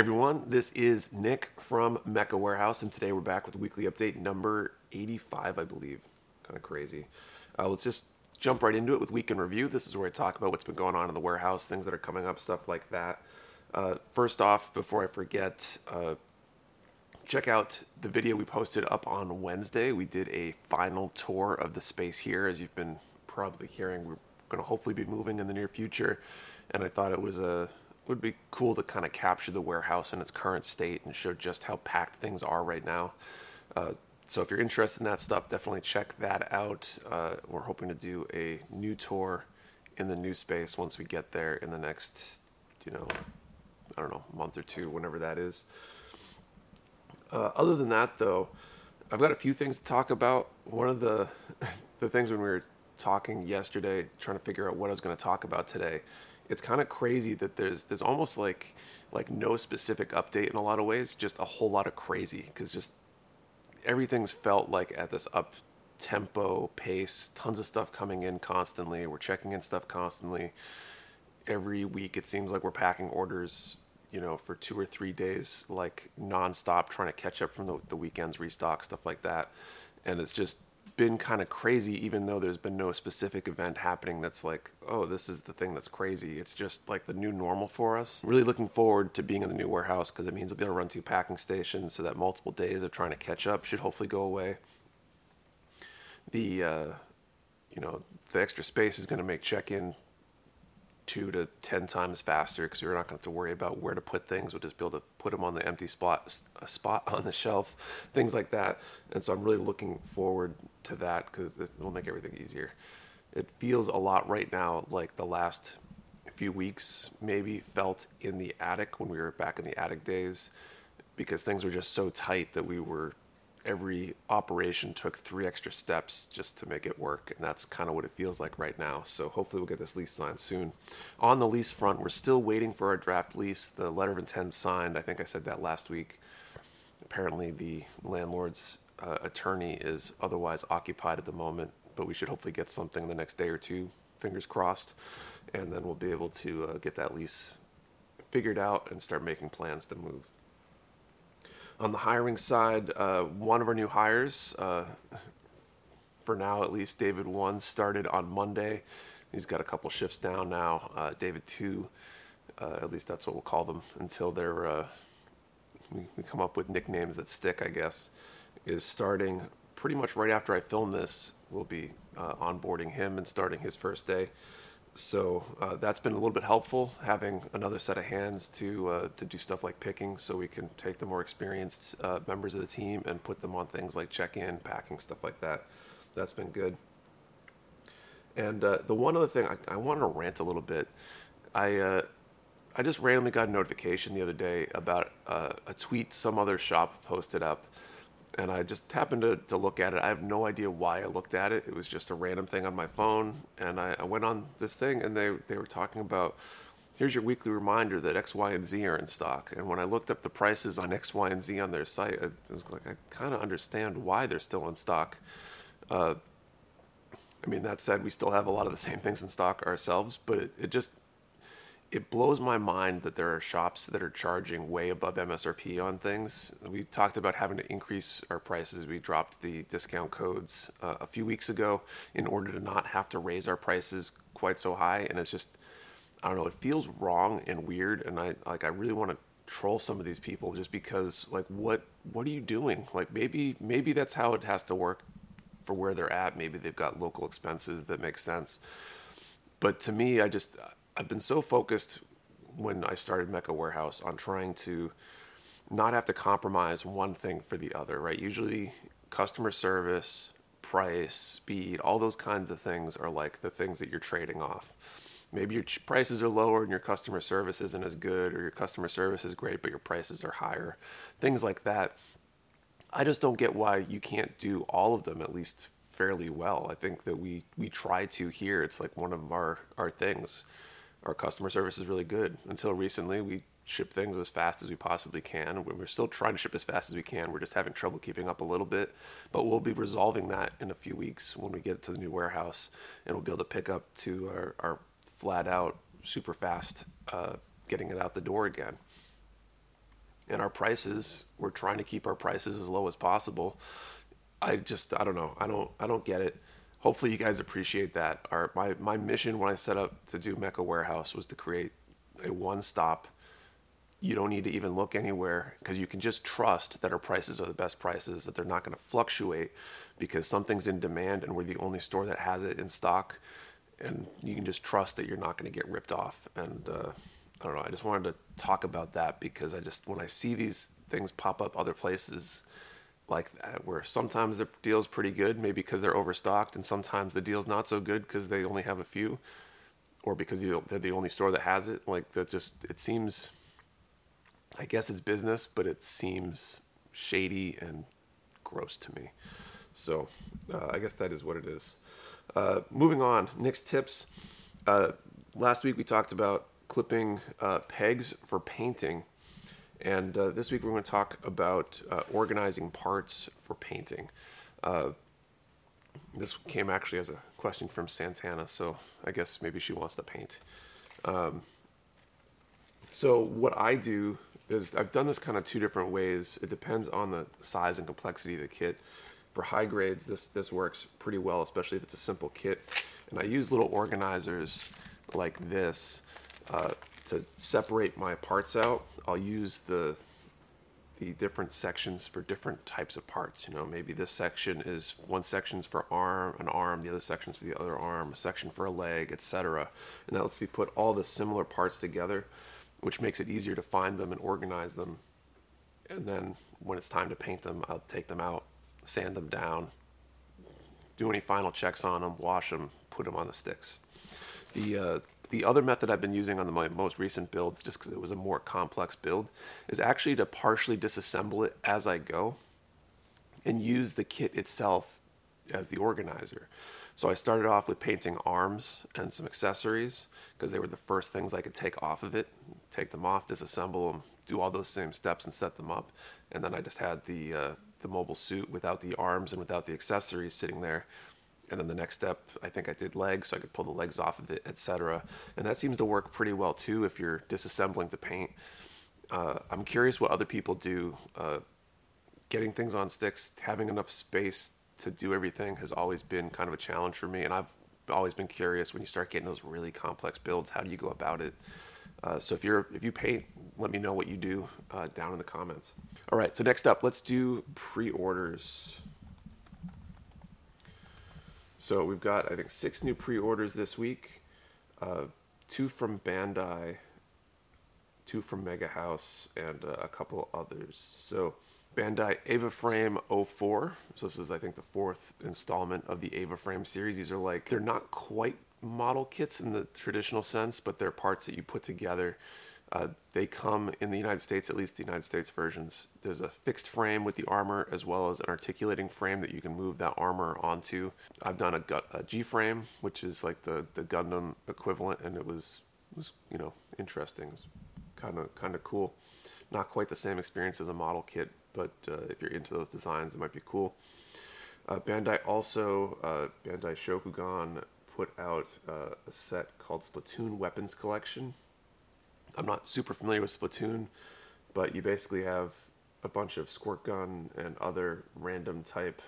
everyone, this is Nick from Mecha Warehouse, and today we're back with weekly update number 85, I believe. Kind of crazy. Uh, let's just jump right into it with Week in Review. This is where I talk about what's been going on in the warehouse, things that are coming up, stuff like that. Uh, first off, before I forget, uh, check out the video we posted up on Wednesday. We did a final tour of the space here, as you've been probably hearing. We're going to hopefully be moving in the near future, and I thought it was a would be cool to kind of capture the warehouse in its current state and show just how packed things are right now. Uh, so if you're interested in that stuff, definitely check that out. Uh, we're hoping to do a new tour in the new space once we get there in the next, you know, I don't know, month or two, whenever that is. Uh, other than that, though, I've got a few things to talk about. One of the the things when we were talking yesterday, trying to figure out what I was going to talk about today, it's kind of crazy that there's there's almost like like no specific update in a lot of ways, just a whole lot of crazy because just everything's felt like at this up tempo pace, tons of stuff coming in constantly. We're checking in stuff constantly. Every week it seems like we're packing orders, you know, for two or three days, like nonstop, trying to catch up from the, the weekends restock, stuff like that. And it's just been kind of crazy, even though there's been no specific event happening that's like, oh, this is the thing that's crazy. It's just like the new normal for us. Really looking forward to being in the new warehouse because it means we'll be able to run two packing stations so that multiple days of trying to catch up should hopefully go away. The, uh, you know, the extra space is going to make check in two to ten times faster because we're not going to have to worry about where to put things. We'll just be able to put them on the empty spot, spot on the shelf, things like that. And so I'm really looking forward to that because it will make everything easier. It feels a lot right now like the last few weeks maybe felt in the attic when we were back in the attic days because things were just so tight that we were every operation took three extra steps just to make it work and that's kind of what it feels like right now. So hopefully we'll get this lease signed soon. On the lease front we're still waiting for our draft lease the letter of intent signed. I think i said that last week. Apparently the landlord's uh, attorney is otherwise occupied at the moment but we should hopefully get something the next day or two fingers crossed and then we'll be able to uh, get that lease figured out and start making plans to move on the hiring side, uh, one of our new hires, uh, for now at least, David one started on Monday. He's got a couple shifts down now. Uh, David two, uh, at least that's what we'll call them until they're uh, we, we come up with nicknames that stick, I guess. Is starting pretty much right after I film this. We'll be uh, onboarding him and starting his first day so uh, that's been a little bit helpful having another set of hands to uh, to do stuff like picking, so we can take the more experienced uh, members of the team and put them on things like check-in, packing, stuff like that. That's been good. And uh, the one other thing I, I wanted to rant a little bit. I uh, I just randomly got a notification the other day about uh, a tweet some other shop posted up and I just happened to, to look at it. I have no idea why I looked at it. It was just a random thing on my phone, and I, I went on this thing, and they they were talking about here's your weekly reminder that X, Y, and Z are in stock. And when I looked up the prices on X, Y, and Z on their site, I was like, I kind of understand why they're still in stock. Uh, I mean, that said, we still have a lot of the same things in stock ourselves, but it, it just it blows my mind that there are shops that are charging way above MSRP on things. We talked about having to increase our prices. We dropped the discount codes uh, a few weeks ago in order to not have to raise our prices quite so high. And it's just, I don't know, it feels wrong and weird. And I like, I really want to troll some of these people just because, like, what, what are you doing? Like, maybe, maybe that's how it has to work for where they're at. Maybe they've got local expenses that make sense. But to me, I just I've been so focused when I started Mecha Warehouse on trying to not have to compromise one thing for the other, right? Usually, customer service, price, speed, all those kinds of things are like the things that you're trading off. Maybe your prices are lower and your customer service isn't as good, or your customer service is great, but your prices are higher. Things like that. I just don't get why you can't do all of them at least fairly well. I think that we we try to here. It's like one of our our things our customer service is really good. Until recently, we ship things as fast as we possibly can. We're still trying to ship as fast as we can. We're just having trouble keeping up a little bit, but we'll be resolving that in a few weeks when we get to the new warehouse, and we'll be able to pick up to our, our flat out, super fast, uh, getting it out the door again. and our prices, we're trying to keep our prices as low as possible. I just, I don't know. I don't, I don't get it. Hopefully you guys appreciate that. Our, my, my mission when I set up to do Mecha Warehouse was to create a one-stop you don't need to even look anywhere because you can just trust that our prices are the best prices, that they're not going to fluctuate because something's in demand and we're the only store that has it in stock. And you can just trust that you're not going to get ripped off. And uh, I don't know, I just wanted to talk about that because I just, when I see these things pop up other places like that, where sometimes the deal's pretty good, maybe because they're overstocked, and sometimes the deal's not so good because they only have a few or because they're the only store that has it. Like that just, it seems I guess it's business, but it seems shady and gross to me. So uh, I guess that is what it is. Uh, moving on, next tips. Uh, last week we talked about clipping uh, pegs for painting. And uh, this week we're going to talk about uh, organizing parts for painting. this came actually as a question from Santana, so I guess maybe she wants to paint. Um, so what I do is I've done this kind of two different ways. It depends on the size and complexity of the kit. For high grades, this this works pretty well, especially if it's a simple kit. And I use little organizers like this uh, to separate my parts out. I'll use the the different sections for different types of parts. You know, maybe this section is one section's for arm, an arm, the other section's for the other arm, a section for a leg, etc. And that lets me put all the similar parts together which makes it easier to find them and organize them. And then when it's time to paint them, I'll take them out, sand them down, do any final checks on them, wash them, put them on the sticks. The uh, the other method I've been using on the, my most recent builds, just because it was a more complex build, is actually to partially disassemble it as I go, and use the kit itself as the organizer. So I started off with painting arms and some accessories because they were the first things I could take off of it, take them off, disassemble them, do all those same steps and set them up. And then I just had the uh, the mobile suit without the arms and without the accessories sitting there. And then the next step, I think I did legs, so I could pull the legs off of it, etc. And that seems to work pretty well too if you're disassembling to paint. Uh, I'm curious what other people do. Uh, getting things on sticks, having enough space to do everything has always been kind of a challenge for me, and I've always been curious when you start getting those really complex builds, how do you go about it? Uh, so if you're if you paint, let me know what you do uh, down in the comments. All right, so next up, let's do pre-orders. So we've got I think six new pre-orders this week, uh, two from Bandai, two from Mega House, and uh, a couple others. So Bandai Eva Frame 04. So this is, I think, the fourth installment of the Eva Frame series. These are like, they're not quite model kits in the traditional sense, but they're parts that you put together. Uh, they come in the United States, at least the United States versions. There's a fixed frame with the armor as well as an articulating frame that you can move that armor onto. I've done a, a G frame, which is like the, the Gundam equivalent, and it was was you know interesting, kind of kind of cool. Not quite the same experience as a model kit, but uh, if you're into those designs, it might be cool. Uh, Bandai also, uh, Bandai Shokugan put out uh, a set called Splatoon Weapons Collection. I'm not super familiar with Splatoon, but you basically have a bunch of squirt gun and other random type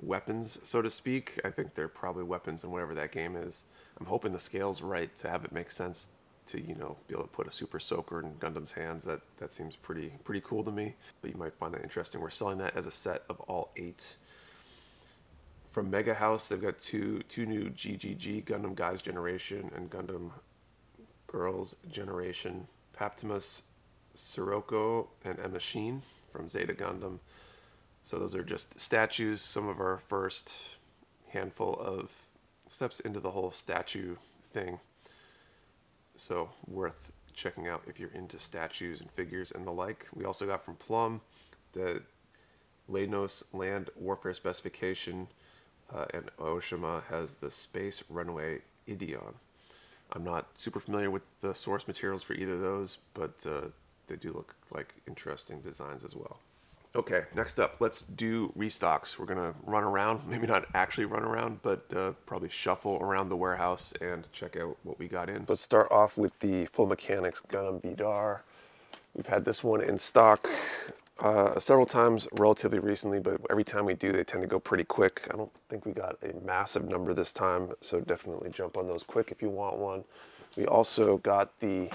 weapons, so to speak. I think they're probably weapons in whatever that game is. I'm hoping the scale's right to have it make sense to you know be able to put a super soaker in Gundam's hands. That that seems pretty pretty cool to me. But you might find that interesting. We're selling that as a set of all eight. From Mega House, they've got two two new GGG Gundam Guys Generation and Gundam Girls Generation. Paptimus Sirocco and Emma Sheen from Zeta Gundam. So those are just statues. Some of our first handful of steps into the whole statue thing. So worth checking out if you're into statues and figures and the like. We also got from Plum the Leynos Land Warfare Specification, uh, and Aoshima has the Space Runway Ideon. I'm not super familiar with the source materials for either of those, but uh, they do look like interesting designs as well. Okay, next up, let's do restocks. We're gonna run around, maybe not actually run around, but uh, probably shuffle around the warehouse and check out what we got in. Let's start off with the Full Mechanics Gundam Vidar. We've had this one in stock uh, several times relatively recently, but every time we do, they tend to go pretty quick. I don't think we got a massive number this time, so definitely jump on those quick if you want one. We also got the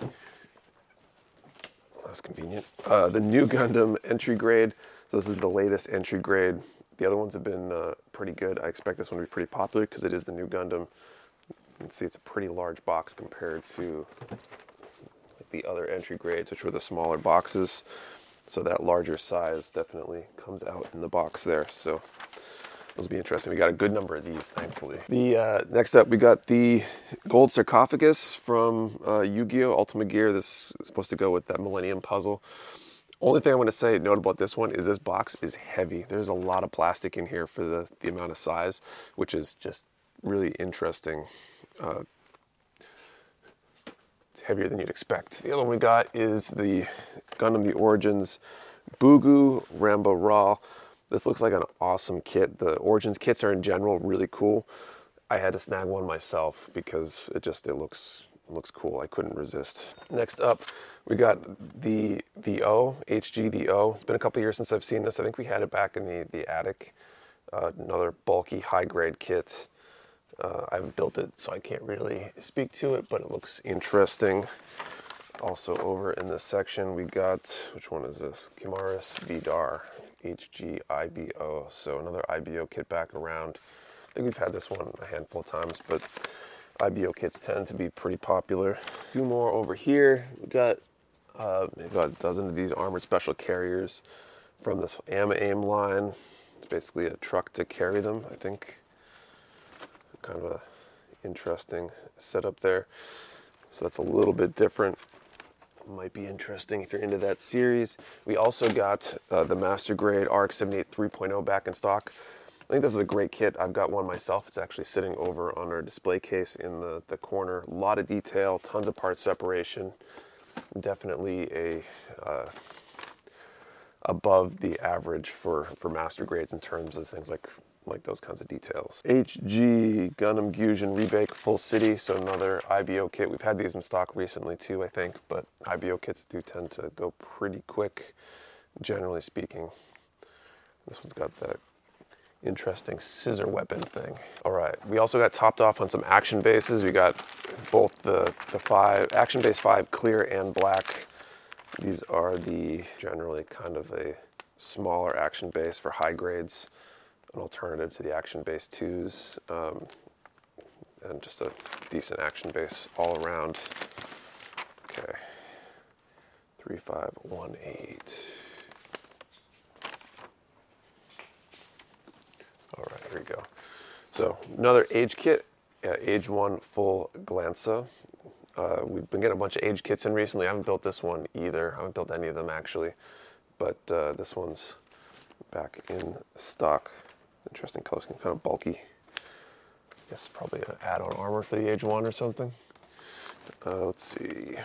that's convenient. Uh, the new Gundam entry grade. So this is the latest entry grade. The other ones have been uh, pretty good. I expect this one to be pretty popular because it is the new Gundam. You can see it's a pretty large box compared to the other entry grades, which were the smaller boxes. So that larger size definitely comes out in the box there. So those will be interesting. We got a good number of these, thankfully. The uh, next up, we got the gold sarcophagus from uh, Yu-Gi-Oh! Ultimate Gear. This is supposed to go with that Millennium puzzle. Only thing I want to say, note about this one, is this box is heavy. There's a lot of plastic in here for the, the amount of size, which is just really interesting. Uh, heavier than you'd expect. The other one we got is the Gundam The Origins Bugu Ramba Ral. This looks like an awesome kit. The Origins kits are in general really cool. I had to snag one myself because it just it looks looks cool. I couldn't resist. Next up, we got the the O the O. It's been a couple years since I've seen this. I think we had it back in the the attic. Uh, another bulky high grade kit. Uh, I haven't built it, so I can't really speak to it, but it looks interesting. Also over in this section, we got, which one is this? Kimaris Vidar, HGIBO. So another IBO kit back around. I think we've had this one a handful of times, but IBO kits tend to be pretty popular. Two more over here. We got uh, maybe about a dozen of these armored special carriers from this AMAIM line. It's basically a truck to carry them, I think kind of interesting setup there. So that's a little bit different. Might be interesting if you're into that series. We also got uh, the Master Grade RX-78 3.0 back in stock. I think this is a great kit. I've got one myself. It's actually sitting over on our display case in the, the corner. A lot of detail, tons of part separation. Definitely a uh, above the average for, for master grades in terms of things like like those kinds of details. HG Gundam Gusion Rebake Full City, so another IBO kit. We've had these in stock recently too, I think, but IBO kits do tend to go pretty quick, generally speaking. This one's got that interesting scissor weapon thing. All right, we also got topped off on some action bases. We got both the, the five, action base five clear and black. These are the generally kind of a smaller action base for high grades an alternative to the action base twos, um, and just a decent action base all around. Okay, three, five, one, eight. All right, here we go. So another age kit, uh, age one full Glansa. Uh, we've been getting a bunch of age kits in recently. I haven't built this one either. I haven't built any of them actually, but uh, this one's back in stock. Interesting color scheme, kind of bulky. I guess probably an add-on armor for the Age 1 or something. Uh, let's see.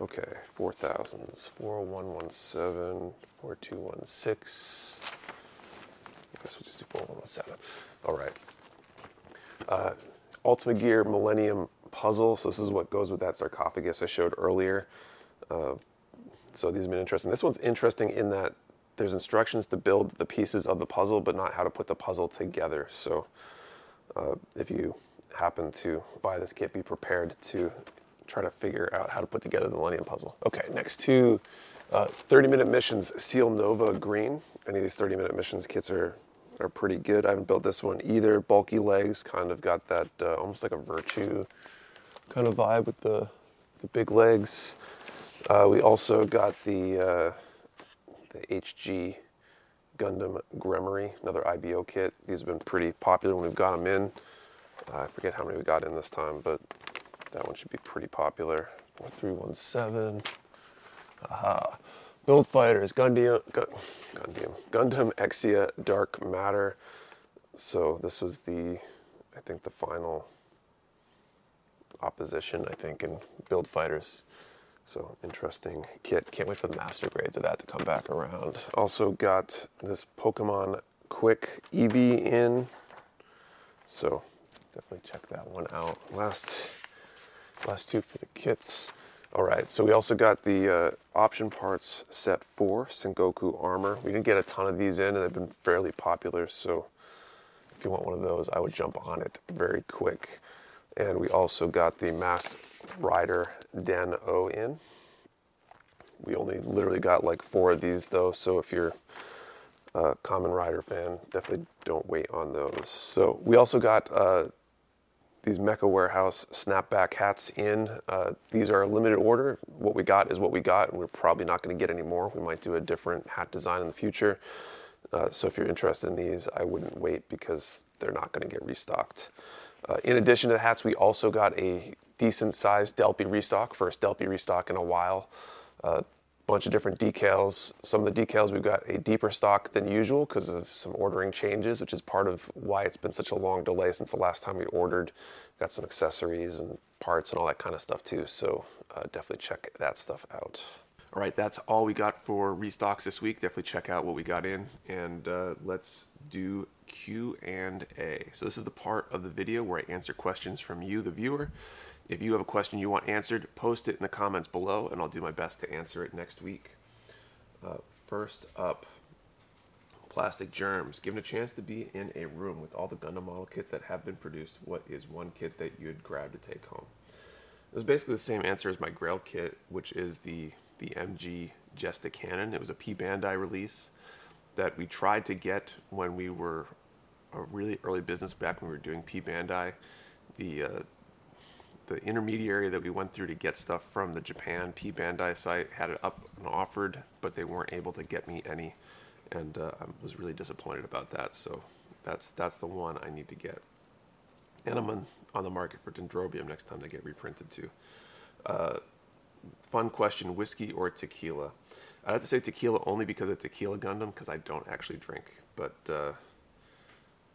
Okay, 4000s, 40117, 4216. I guess we'll just do 4117. All right. Uh, Ultimate Gear Millennium Puzzle. So this is what goes with that sarcophagus I showed earlier. Uh, so these have been interesting. This one's interesting in that there's instructions to build the pieces of the puzzle, but not how to put the puzzle together. So uh, if you happen to buy this kit, be prepared to try to figure out how to put together the Millennium Puzzle. Okay, next two uh, 30 minute missions, Cielnova Green. Any of these 30 minute missions kits are, are pretty good. I haven't built this one either. Bulky legs, kind of got that uh, almost like a Virtue kind of vibe with the, the big legs. Uh, we also got the uh, the HG Gundam Gremory, another IBO kit. These have been pretty popular when we've got them in. Uh, I forget how many we got in this time, but that one should be pretty popular. 4317. Aha. Build Fighters, Gundam, Gundam, Gundam Exia Dark Matter. So this was the, I think the final opposition, I think, in Build Fighters. So interesting kit. Can't wait for the master grades of that to come back around. Also got this Pokemon Quick Eevee in. So definitely check that one out. Last last two for the kits. All right, so we also got the uh, option parts set for Sengoku armor. We didn't get a ton of these in, and they've been fairly popular. So if you want one of those, I would jump on it very quick. And we also got the Masked Rider Den O in. We only literally got like four of these though, so if you're a Kamen Rider fan, definitely don't wait on those. So we also got uh, these Mecha Warehouse snapback hats in. Uh, these are a limited order. What we got is what we got, and we're probably not going to get any more. We might do a different hat design in the future. Uh, so if you're interested in these, I wouldn't wait because they're not going to get restocked. Uh, in addition to the hats, we also got a decent sized Delpi restock, first Delpi restock in a while. A uh, bunch of different decals. Some of the decals we've got a deeper stock than usual because of some ordering changes, which is part of why it's been such a long delay since the last time we ordered. Got some accessories and parts and all that kind of stuff too. So uh, definitely check that stuff out. All right, that's all we got for restocks this week. Definitely check out what we got in, and uh, let's do Q and A. So this is the part of the video where I answer questions from you, the viewer. If you have a question you want answered, post it in the comments below, and I'll do my best to answer it next week. Uh, first up, plastic germs. Given a chance to be in a room with all the Gundam model kits that have been produced, what is one kit that you'd grab to take home? It was basically the same answer as my Grail kit, which is the the MG Jesta Cannon. It was a P Bandai release that we tried to get when we were a really early business back when we were doing P Bandai. The uh, the intermediary that we went through to get stuff from the Japan P Bandai site had it up and offered, but they weren't able to get me any, and uh, I was really disappointed about that. So that's that's the one I need to get, and I'm on, on the market for Dendrobium next time they get reprinted too. Uh, fun question whiskey or tequila? I'd have to say tequila only because of Tequila Gundam, because I don't actually drink. But uh,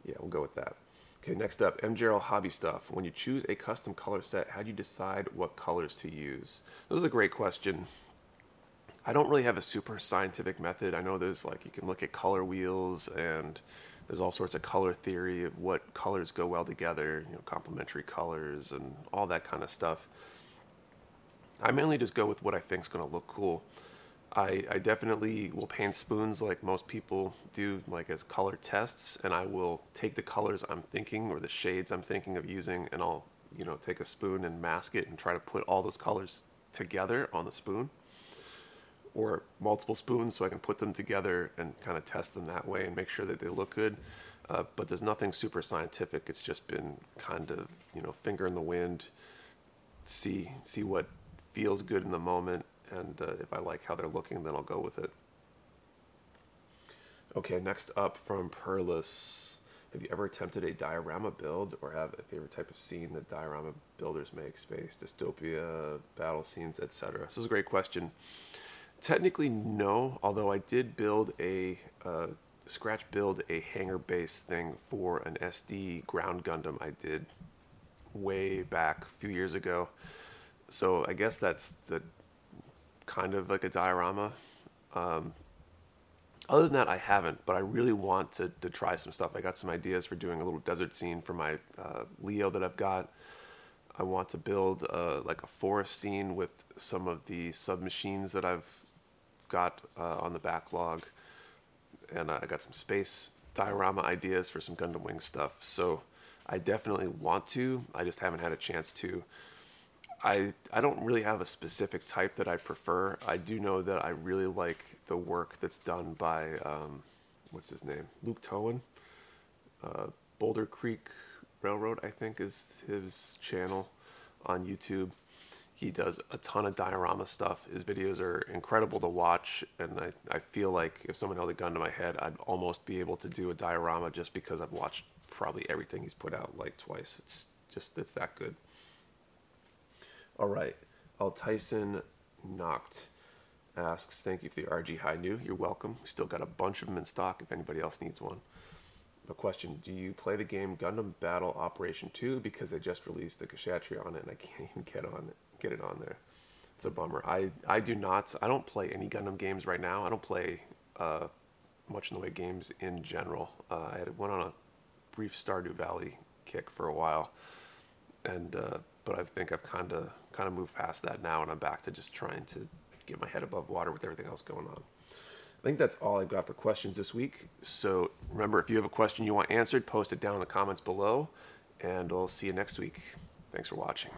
yeah, we'll go with that. Okay, next up, MJRL Hobby Stuff. When you choose a custom color set, how do you decide what colors to use? This is a great question. I don't really have a super scientific method. I know there's like, you can look at color wheels and there's all sorts of color theory of what colors go well together, you know, complementary colors and all that kind of stuff. I mainly just go with what I think is going to look cool. I, I definitely will paint spoons like most people do, like as color tests, and I will take the colors I'm thinking or the shades I'm thinking of using, and I'll you know take a spoon and mask it and try to put all those colors together on the spoon, or multiple spoons so I can put them together and kind of test them that way and make sure that they look good. Uh, but there's nothing super scientific. It's just been kind of you know finger in the wind, see see what feels good in the moment, and uh, if I like how they're looking, then I'll go with it. Okay, next up from Perlis. Have you ever attempted a diorama build or have a favorite type of scene that diorama builders make? Space, dystopia, battle scenes, etc. This is a great question. Technically, no, although I did build a uh, scratch build a hangar base thing for an SD ground Gundam I did way back a few years ago so I guess that's the kind of like a diorama. Um, other than that, I haven't, but I really want to, to try some stuff. I got some ideas for doing a little desert scene for my uh, Leo that I've got. I want to build uh, like a forest scene with some of the submachines that I've got uh, on the backlog, and I got some space diorama ideas for some Gundam Wing stuff. So I definitely want to. I just haven't had a chance to. I I don't really have a specific type that I prefer. I do know that I really like the work that's done by um, what's his name, Luke Towan, uh, Boulder Creek Railroad, I think is his channel on YouTube. He does a ton of diorama stuff. His videos are incredible to watch, and I, I feel like if someone held a gun to my head, I'd almost be able to do a diorama just because I've watched probably everything he's put out like twice. It's just it's that good. All right. Oh, Tyson Knocked asks, thank you for the RG Hi-Nu. You're welcome. We still got a bunch of them in stock if anybody else needs one. A question, do you play the game Gundam Battle Operation 2 because they just released the Kshatriya on it and I can't even get on it, get it on there. It's a bummer. I, I do not, I don't play any Gundam games right now. I don't play uh, much in the way of games in general. Uh, I went on a brief Stardew Valley kick for a while and uh, but I think I've kind of kind of moved past that now, and I'm back to just trying to get my head above water with everything else going on. I think that's all I've got for questions this week. So remember, if you have a question you want answered, post it down in the comments below, and we'll see you next week. Thanks for watching.